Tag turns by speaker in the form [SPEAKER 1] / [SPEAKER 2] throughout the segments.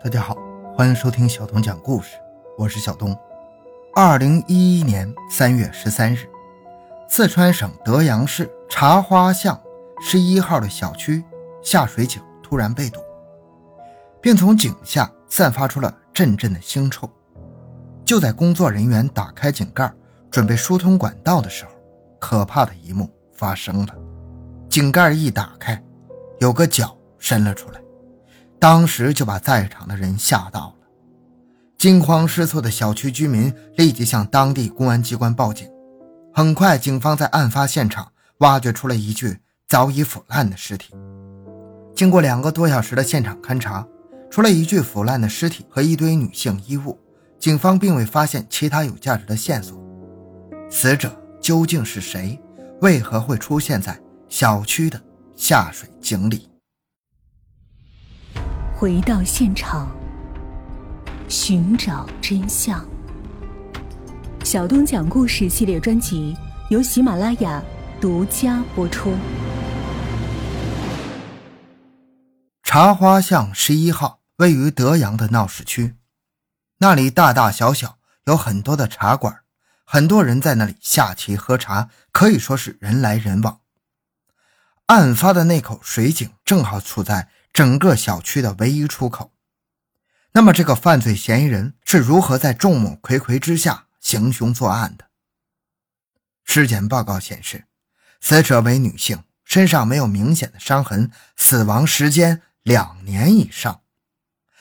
[SPEAKER 1] 大家好，欢迎收听小东讲故事，我是小东。二零一一年三月十三日，四川省德阳市茶花巷十一号的小区下水井突然被堵，并从井下散发出了阵阵的腥臭。就在工作人员打开井盖，准备疏通管道的时候，可怕的一幕发生了：井盖一打开，有个脚伸了出来。当时就把在场的人吓到了，惊慌失措的小区居民立即向当地公安机关报警。很快，警方在案发现场挖掘出了一具早已腐烂的尸体。经过两个多小时的现场勘查，除了一具腐烂的尸体和一堆女性衣物，警方并未发现其他有价值的线索。死者究竟是谁？为何会出现在小区的下水井里？
[SPEAKER 2] 回到现场，寻找真相。小东讲故事系列专辑由喜马拉雅独家播出。
[SPEAKER 1] 茶花巷十一号位于德阳的闹市区，那里大大小小有很多的茶馆，很多人在那里下棋喝茶，可以说是人来人往。案发的那口水井正好处在。整个小区的唯一出口。那么，这个犯罪嫌疑人是如何在众目睽睽之下行凶作案的？尸检报告显示，死者为女性，身上没有明显的伤痕，死亡时间两年以上。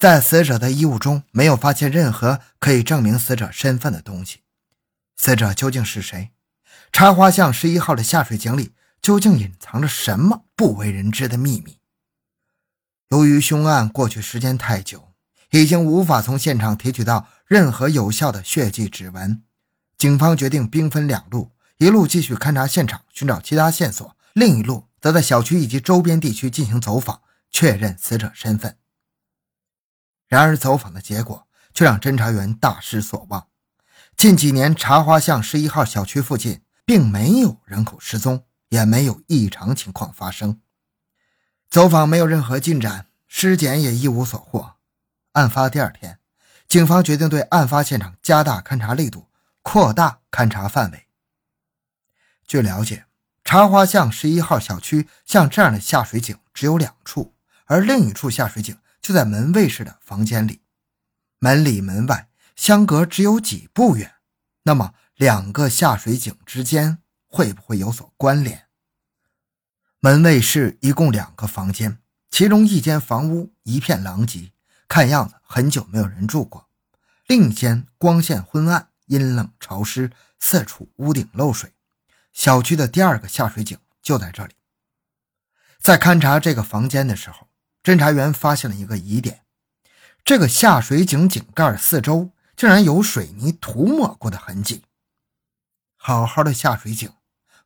[SPEAKER 1] 在死者的衣物中没有发现任何可以证明死者身份的东西。死者究竟是谁？插花巷十一号的下水井里究竟隐藏着什么不为人知的秘密？由于凶案过去时间太久，已经无法从现场提取到任何有效的血迹指纹，警方决定兵分两路：一路继续勘察现场，寻找其他线索；另一路则在小区以及周边地区进行走访，确认死者身份。然而，走访的结果却让侦查员大失所望。近几年，茶花巷十一号小区附近并没有人口失踪，也没有异常情况发生。走访没有任何进展，尸检也一无所获。案发第二天，警方决定对案发现场加大勘查力度，扩大勘查范围。据了解，茶花巷十一号小区像这样的下水井只有两处，而另一处下水井就在门卫室的房间里，门里门外相隔只有几步远。那么，两个下水井之间会不会有所关联？门卫室一共两个房间，其中一间房屋一片狼藉，看样子很久没有人住过；另一间光线昏暗、阴冷潮湿，四处屋顶漏水。小区的第二个下水井就在这里。在勘察这个房间的时候，侦查员发现了一个疑点：这个下水井井盖四周竟然有水泥涂抹过的痕迹。好好的下水井，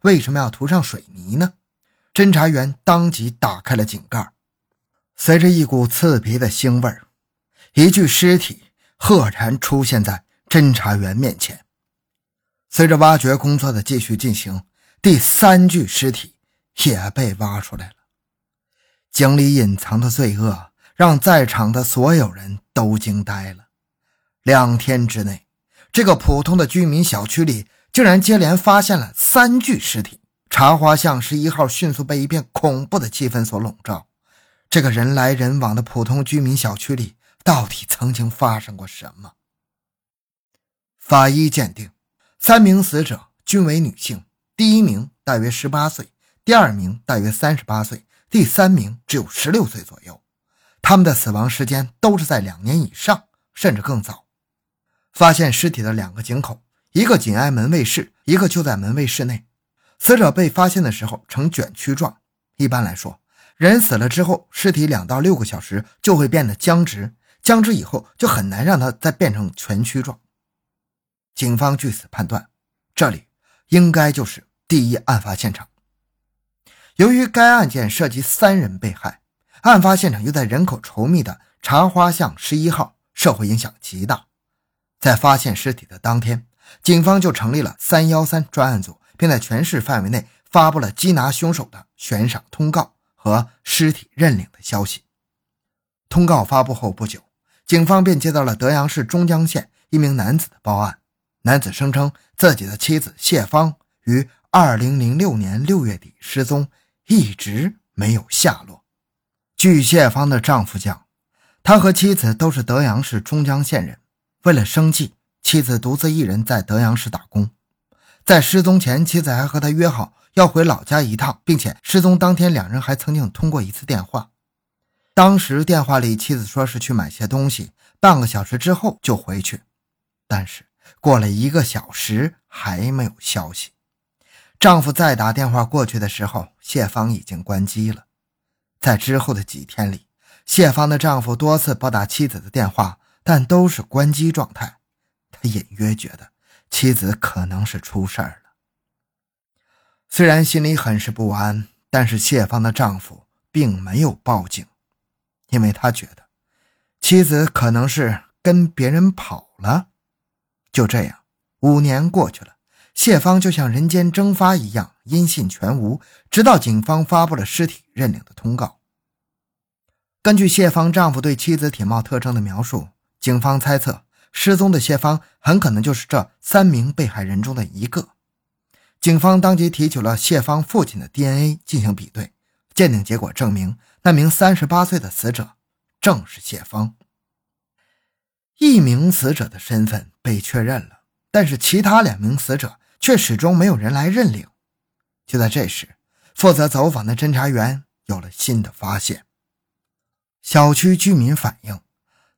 [SPEAKER 1] 为什么要涂上水泥呢？侦查员当即打开了井盖，随着一股刺鼻的腥味儿，一具尸体赫然出现在侦查员面前。随着挖掘工作的继续进行，第三具尸体也被挖出来了。井里隐藏的罪恶让在场的所有人都惊呆了。两天之内，这个普通的居民小区里竟然接连发现了三具尸体。茶花巷十一号迅速被一片恐怖的气氛所笼罩。这个人来人往的普通居民小区里，到底曾经发生过什么？法医鉴定，三名死者均为女性，第一名大约十八岁，第二名大约三十八岁，第三名只有十六岁左右。他们的死亡时间都是在两年以上，甚至更早。发现尸体的两个井口，一个紧挨门卫室，一个就在门卫室内。死者被发现的时候呈卷曲状。一般来说，人死了之后，尸体两到六个小时就会变得僵直，僵直以后就很难让它再变成全曲状。警方据此判断，这里应该就是第一案发现场。由于该案件涉及三人被害，案发现场又在人口稠密的茶花巷十一号，社会影响极大。在发现尸体的当天，警方就成立了“三幺三”专案组。并在全市范围内发布了缉拿凶手的悬赏通告和尸体认领的消息。通告发布后不久，警方便接到了德阳市中江县一名男子的报案。男子声称自己的妻子谢芳于二零零六年六月底失踪，一直没有下落。据谢芳的丈夫讲，他和妻子都是德阳市中江县人，为了生计，妻子独自一人在德阳市打工。在失踪前，妻子还和他约好要回老家一趟，并且失踪当天两人还曾经通过一次电话。当时电话里，妻子说是去买些东西，半个小时之后就回去。但是过了一个小时还没有消息。丈夫再打电话过去的时候，谢芳已经关机了。在之后的几天里，谢芳的丈夫多次拨打妻子的电话，但都是关机状态。他隐约觉得妻子可能是出事儿了。虽然心里很是不安，但是谢芳的丈夫并没有报警。因为他觉得妻子可能是跟别人跑了，就这样，五年过去了，谢芳就像人间蒸发一样，音信全无。直到警方发布了尸体认领的通告。根据谢芳丈夫对妻子体貌特征的描述，警方猜测失踪的谢芳很可能就是这三名被害人中的一个。警方当即提取了谢芳父亲的 DNA 进行比对，鉴定结果证明。那名三十八岁的死者正是谢芳。一名死者的身份被确认了，但是其他两名死者却始终没有人来认领。就在这时，负责走访的侦查员有了新的发现。小区居民反映，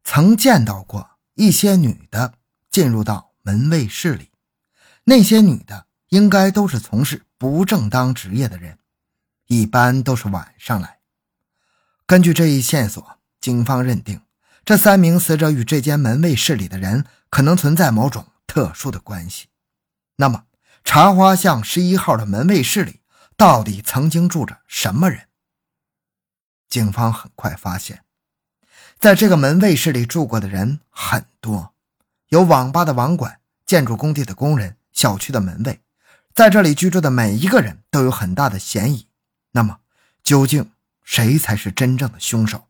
[SPEAKER 1] 曾见到过一些女的进入到门卫室里，那些女的应该都是从事不正当职业的人，一般都是晚上来。根据这一线索，警方认定这三名死者与这间门卫室里的人可能存在某种特殊的关系。那么，茶花巷十一号的门卫室里到底曾经住着什么人？警方很快发现，在这个门卫室里住过的人很多，有网吧的网管、建筑工地的工人、小区的门卫，在这里居住的每一个人都有很大的嫌疑。那么，究竟？谁才是真正的凶手？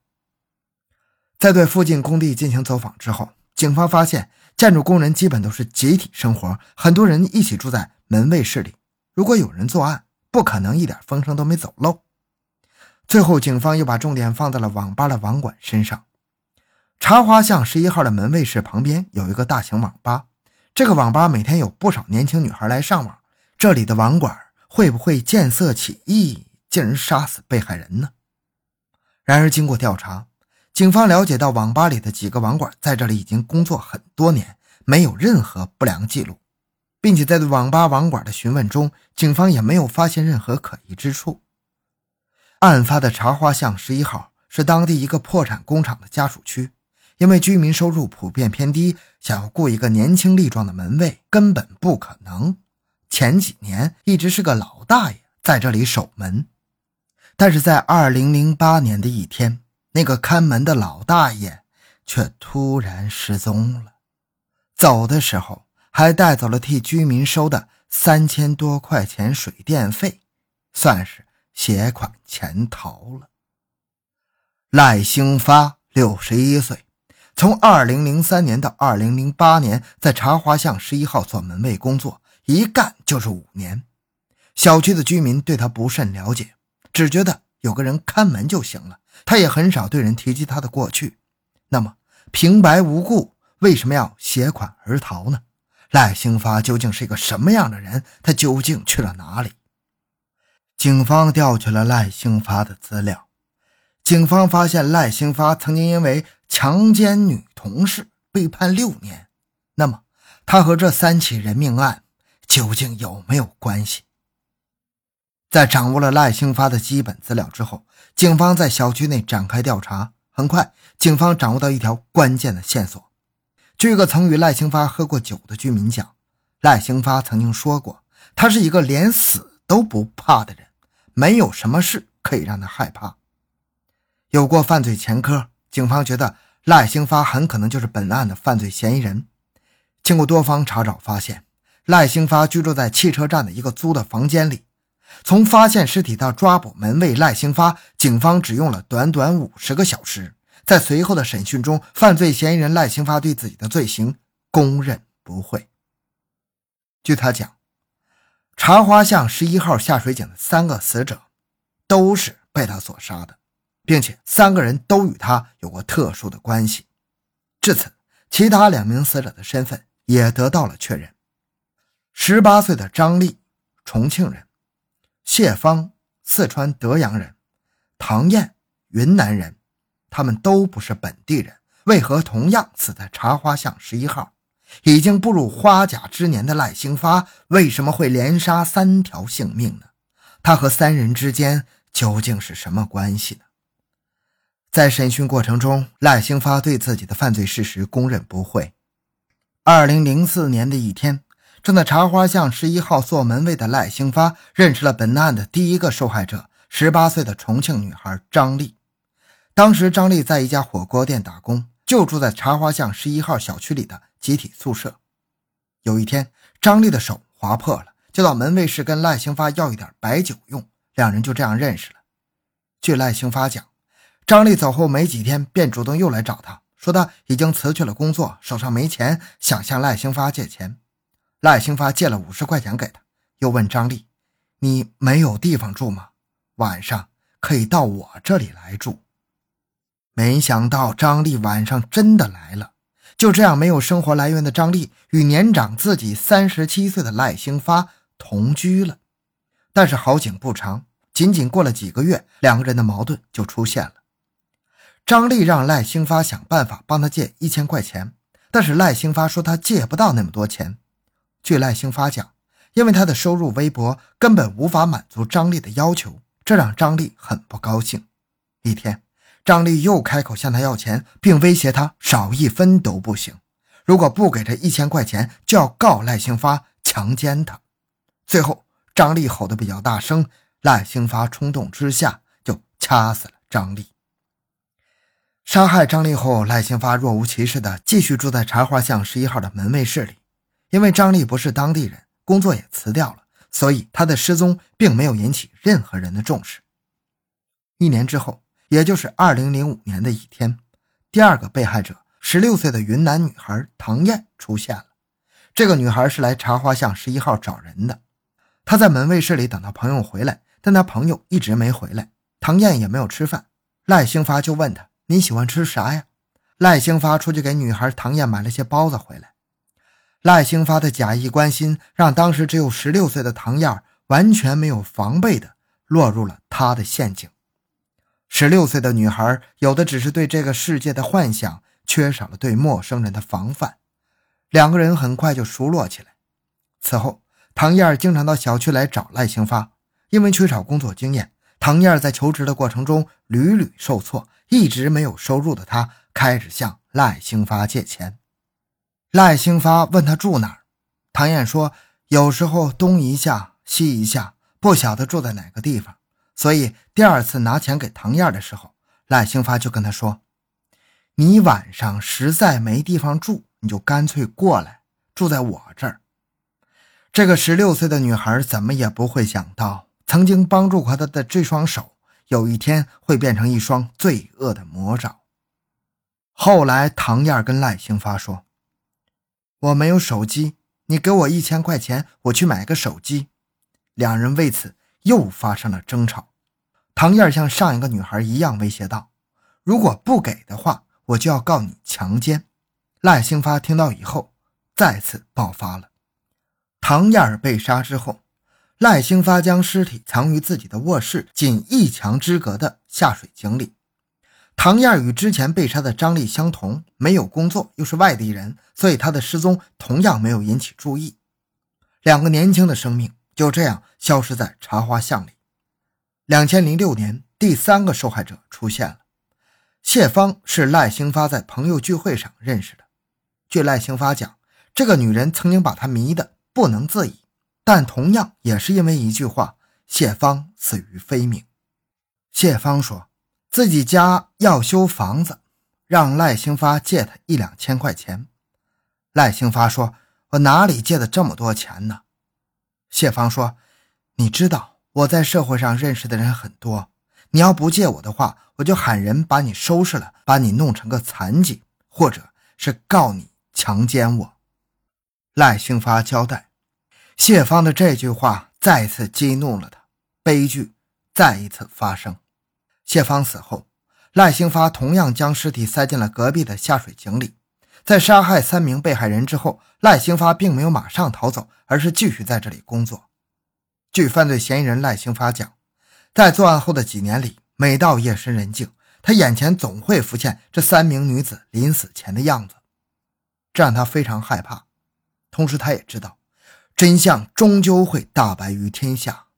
[SPEAKER 1] 在对附近工地进行走访之后，警方发现建筑工人基本都是集体生活，很多人一起住在门卫室里。如果有人作案，不可能一点风声都没走漏。最后，警方又把重点放在了网吧的网管身上。茶花巷十一号的门卫室旁边有一个大型网吧，这个网吧每天有不少年轻女孩来上网。这里的网管会不会见色起意，竟然杀死被害人呢？然而，经过调查，警方了解到网吧里的几个网管在这里已经工作很多年，没有任何不良记录，并且在对网吧网管的询问中，警方也没有发现任何可疑之处。案发的茶花巷十一号是当地一个破产工厂的家属区，因为居民收入普遍偏低，想要雇一个年轻力壮的门卫根本不可能。前几年一直是个老大爷在这里守门。但是在二零零八年的一天，那个看门的老大爷却突然失踪了，走的时候还带走了替居民收的三千多块钱水电费，算是携款潜逃了。赖兴发，六十一岁，从二零零三年到二零零八年，在茶花巷十一号做门卫工作，一干就是五年。小区的居民对他不甚了解。只觉得有个人看门就行了，他也很少对人提及他的过去。那么平白无故为什么要携款而逃呢？赖兴发究竟是一个什么样的人？他究竟去了哪里？警方调取了赖兴发的资料，警方发现赖兴发曾经因为强奸女同事被判六年。那么他和这三起人命案究竟有没有关系？在掌握了赖兴发的基本资料之后，警方在小区内展开调查。很快，警方掌握到一条关键的线索。据一个曾与赖兴发喝过酒的居民讲，赖兴发曾经说过，他是一个连死都不怕的人，没有什么事可以让他害怕。有过犯罪前科，警方觉得赖兴发很可能就是本案的犯罪嫌疑人。经过多方查找，发现赖兴发居住在汽车站的一个租的房间里。从发现尸体到抓捕门卫赖兴发，警方只用了短短五十个小时。在随后的审讯中，犯罪嫌疑人赖兴发对自己的罪行供认不讳。据他讲，茶花巷十一号下水井的三个死者都是被他所杀的，并且三个人都与他有过特殊的关系。至此，其他两名死者的身份也得到了确认：十八岁的张丽，重庆人；谢芳，四川德阳人；唐艳，云南人。他们都不是本地人，为何同样死在茶花巷十一号？已经步入花甲之年的赖兴发为什么会连杀三条性命呢？他和三人之间究竟是什么关系呢？在审讯过程中，赖兴发对自己的犯罪事实供认不讳。二零零四年的一天，正在茶花巷十一号做门卫的赖兴发认识了本案的第一个受害者——十八岁的重庆女孩张丽。当时，张丽在一家火锅店打工，就住在茶花巷十一号小区里的集体宿舍。有一天，张丽的手划破了，就到门卫室跟赖兴发要一点白酒用，两人就这样认识了。据赖兴发讲，张丽走后没几天，便主动又来找他，说他已经辞去了工作，手上没钱，想向赖兴发借钱。赖兴发借了五十块钱给他，又问张丽：“你没有地方住吗？晚上可以到我这里来住。”没想到张丽晚上真的来了。就这样，没有生活来源的张丽与年长自己三十七岁的赖兴发同居了。但是好景不长，仅仅过了几个月，两个人的矛盾就出现了。张丽让赖兴发想办法帮他借一千块钱，但是赖兴发说他借不到那么多钱。据赖兴发讲，因为他的收入微薄，根本无法满足张丽的要求，这让张丽很不高兴。一天。张丽又开口向他要钱，并威胁他少一分都不行，如果不给他一千块钱，就要告赖兴发强奸他。最后，张丽吼得比较大声，赖兴发冲动之下就掐死了张丽。杀害张丽后，赖兴发若无其事地继续住在茶花巷十一号的门卫室里。因为张丽不是当地人，工作也辞掉了，所以他的失踪并没有引起任何人的重视。一年之后。也就是二零零五年的一天，第二个被害者十六岁的云南女孩唐艳出现了。这个女孩是来茶花巷十一号找人的。她在门卫室里等到朋友回来，但她朋友一直没回来，唐艳也没有吃饭。赖兴发就问她：“你喜欢吃啥呀？”赖兴发出去给女孩唐燕买了些包子回来。赖兴发的假意关心，让当时只有十六岁的唐燕完全没有防备的落入了他的陷阱。十六岁的女孩，有的只是对这个世界的幻想，缺少了对陌生人的防范。两个人很快就熟络起来。此后，唐燕经常到小区来找赖兴发，因为缺少工作经验，唐燕在求职的过程中屡屡受挫，一直没有收入的他开始向赖兴发借钱。赖兴发问他住哪儿，唐燕说有时候东一下西一下，不晓得住在哪个地方。所以第二次拿钱给唐燕的时候，赖兴发就跟他说：“你晚上实在没地方住，你就干脆过来住在我这儿。”这个十六岁的女孩怎么也不会想到，曾经帮助过她的这双手，有一天会变成一双罪恶的魔爪。后来，唐燕跟赖兴发说：“我没有手机，你给我一千块钱，我去买个手机。”两人为此。又发生了争吵，唐燕像上一个女孩一样威胁道：“如果不给的话，我就要告你强奸。”赖兴发听到以后，再次爆发了。唐燕被杀之后，赖兴发将尸体藏于自己的卧室仅一墙之隔的下水井里。唐燕与之前被杀的张丽相同，没有工作，又是外地人，所以她的失踪同样没有引起注意。两个年轻的生命。就这样消失在茶花巷里。两千零六年，第三个受害者出现了。谢芳是赖兴发在朋友聚会上认识的。据赖兴发讲，这个女人曾经把他迷得不能自已，但同样也是因为一句话，谢芳死于非命。谢芳说自己家要修房子，让赖兴发借他一两千块钱。赖兴发说：“我哪里借的这么多钱呢？”谢芳说：“你知道我在社会上认识的人很多，你要不借我的话，我就喊人把你收拾了，把你弄成个残疾，或者是告你强奸我。”赖兴发交代，谢芳的这句话再次激怒了他，悲剧再一次发生。谢芳死后，赖兴发同样将尸体塞进了隔壁的下水井里。在杀害三名被害人之后，赖兴发并没有马上逃走，而是继续在这里工作。据犯罪嫌疑人赖兴发讲，在作案后的几年里，每到夜深人静，他眼前总会浮现这三名女子临死前的样子，这让他非常害怕。同时，他也知道，真相终究会大白于天下。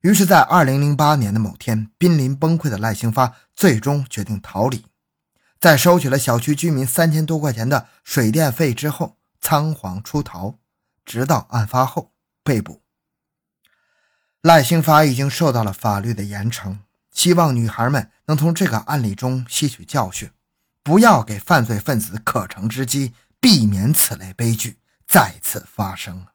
[SPEAKER 1] 于是，在二零零八年的某天，濒临崩溃的赖兴发最终决定逃离。在收取了小区居民三千多块钱的水电费之后，仓皇出逃，直到案发后被捕。赖兴发已经受到了法律的严惩，希望女孩们能从这个案例中吸取教训，不要给犯罪分子可乘之机，避免此类悲剧。再次发生。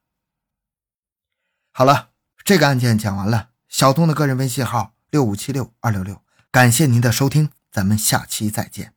[SPEAKER 1] 好了，这个案件讲完了。小东的个人微信号六五七六二六六，感谢您的收听，咱们下期再见。